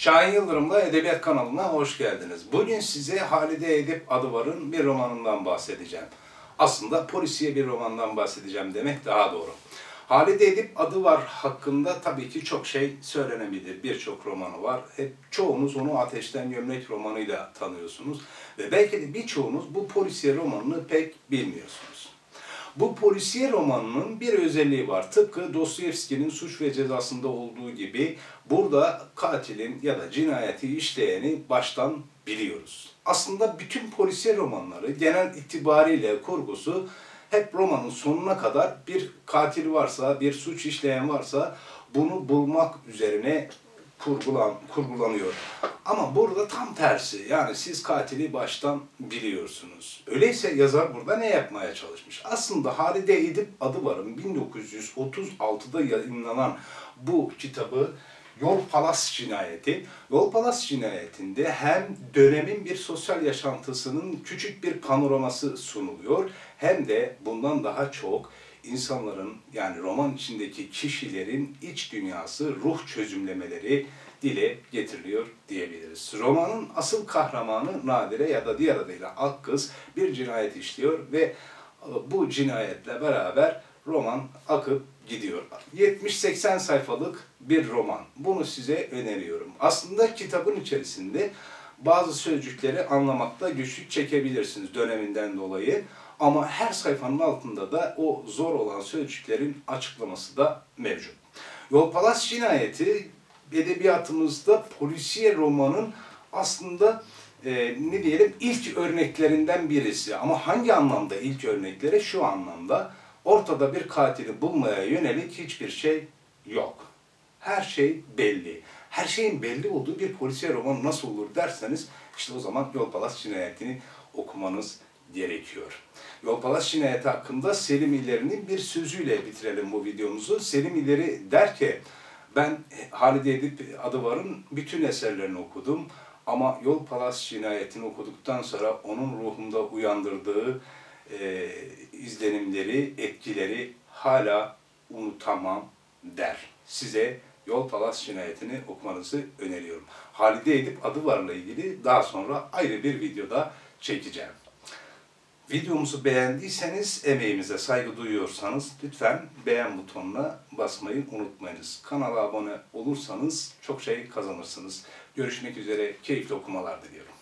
Şahin Yıldırım'la Edebiyat kanalına hoş geldiniz. Bugün size Halide Edip Adıvar'ın bir romanından bahsedeceğim. Aslında polisiye bir romandan bahsedeceğim demek daha doğru. Halide Edip Adıvar hakkında tabii ki çok şey söylenebilir. Birçok romanı var. Hep çoğunuz onu Ateşten Gömlek romanıyla tanıyorsunuz. Ve belki de birçoğunuz bu polisiye romanını pek bilmiyorsunuz. Bu polisiye romanının bir özelliği var. Tıpkı Dostoyevski'nin Suç ve Cezası'nda olduğu gibi burada katilin ya da cinayeti işleyeni baştan biliyoruz. Aslında bütün polisiye romanları genel itibariyle kurgusu hep romanın sonuna kadar bir katil varsa, bir suç işleyen varsa bunu bulmak üzerine kurgulan, kurgulanıyor. Ama burada tam tersi. Yani siz katili baştan biliyorsunuz. Öyleyse yazar burada ne yapmaya çalışmış? Aslında Halide Edip Adıvar'ın 1936'da yayınlanan bu kitabı Yol Palas Cinayeti. Yol Palas Cinayeti'nde hem dönemin bir sosyal yaşantısının küçük bir panoraması sunuluyor hem de bundan daha çok insanların yani roman içindeki kişilerin iç dünyası, ruh çözümlemeleri dile getiriliyor diyebiliriz. Romanın asıl kahramanı Nadire ya da diğer adıyla Akkız bir cinayet işliyor ve e, bu cinayetle beraber roman akıp gidiyor. 70-80 sayfalık bir roman. Bunu size öneriyorum. Aslında kitabın içerisinde bazı sözcükleri anlamakta güçlük çekebilirsiniz döneminden dolayı. Ama her sayfanın altında da o zor olan sözcüklerin açıklaması da mevcut. Yolpalas Cinayeti edebiyatımızda polisiye romanın aslında e, ne diyelim ilk örneklerinden birisi. Ama hangi anlamda ilk örnekleri? Şu anlamda ortada bir katili bulmaya yönelik hiçbir şey yok. Her şey belli. Her şeyin belli olduğu bir polisiye roman nasıl olur derseniz işte o zaman Yolpalas Cinayeti'ni okumanız gerekiyor. Yolpalas Cinayeti hakkında Selim İleri'nin bir sözüyle bitirelim bu videomuzu. Selim İleri der ki, ben Halide Edip Adıvar'ın bütün eserlerini okudum ama Yol Palas Cinayeti'ni okuduktan sonra onun ruhumda uyandırdığı e, izlenimleri, etkileri hala unutamam der. Size Yol Palas Cinayeti'ni okumanızı öneriyorum. Halide Edip Adıvar'la ilgili daha sonra ayrı bir videoda çekeceğim. Videomuzu beğendiyseniz, emeğimize saygı duyuyorsanız lütfen beğen butonuna basmayı unutmayınız. Kanala abone olursanız çok şey kazanırsınız. Görüşmek üzere, keyifli okumalar diliyorum.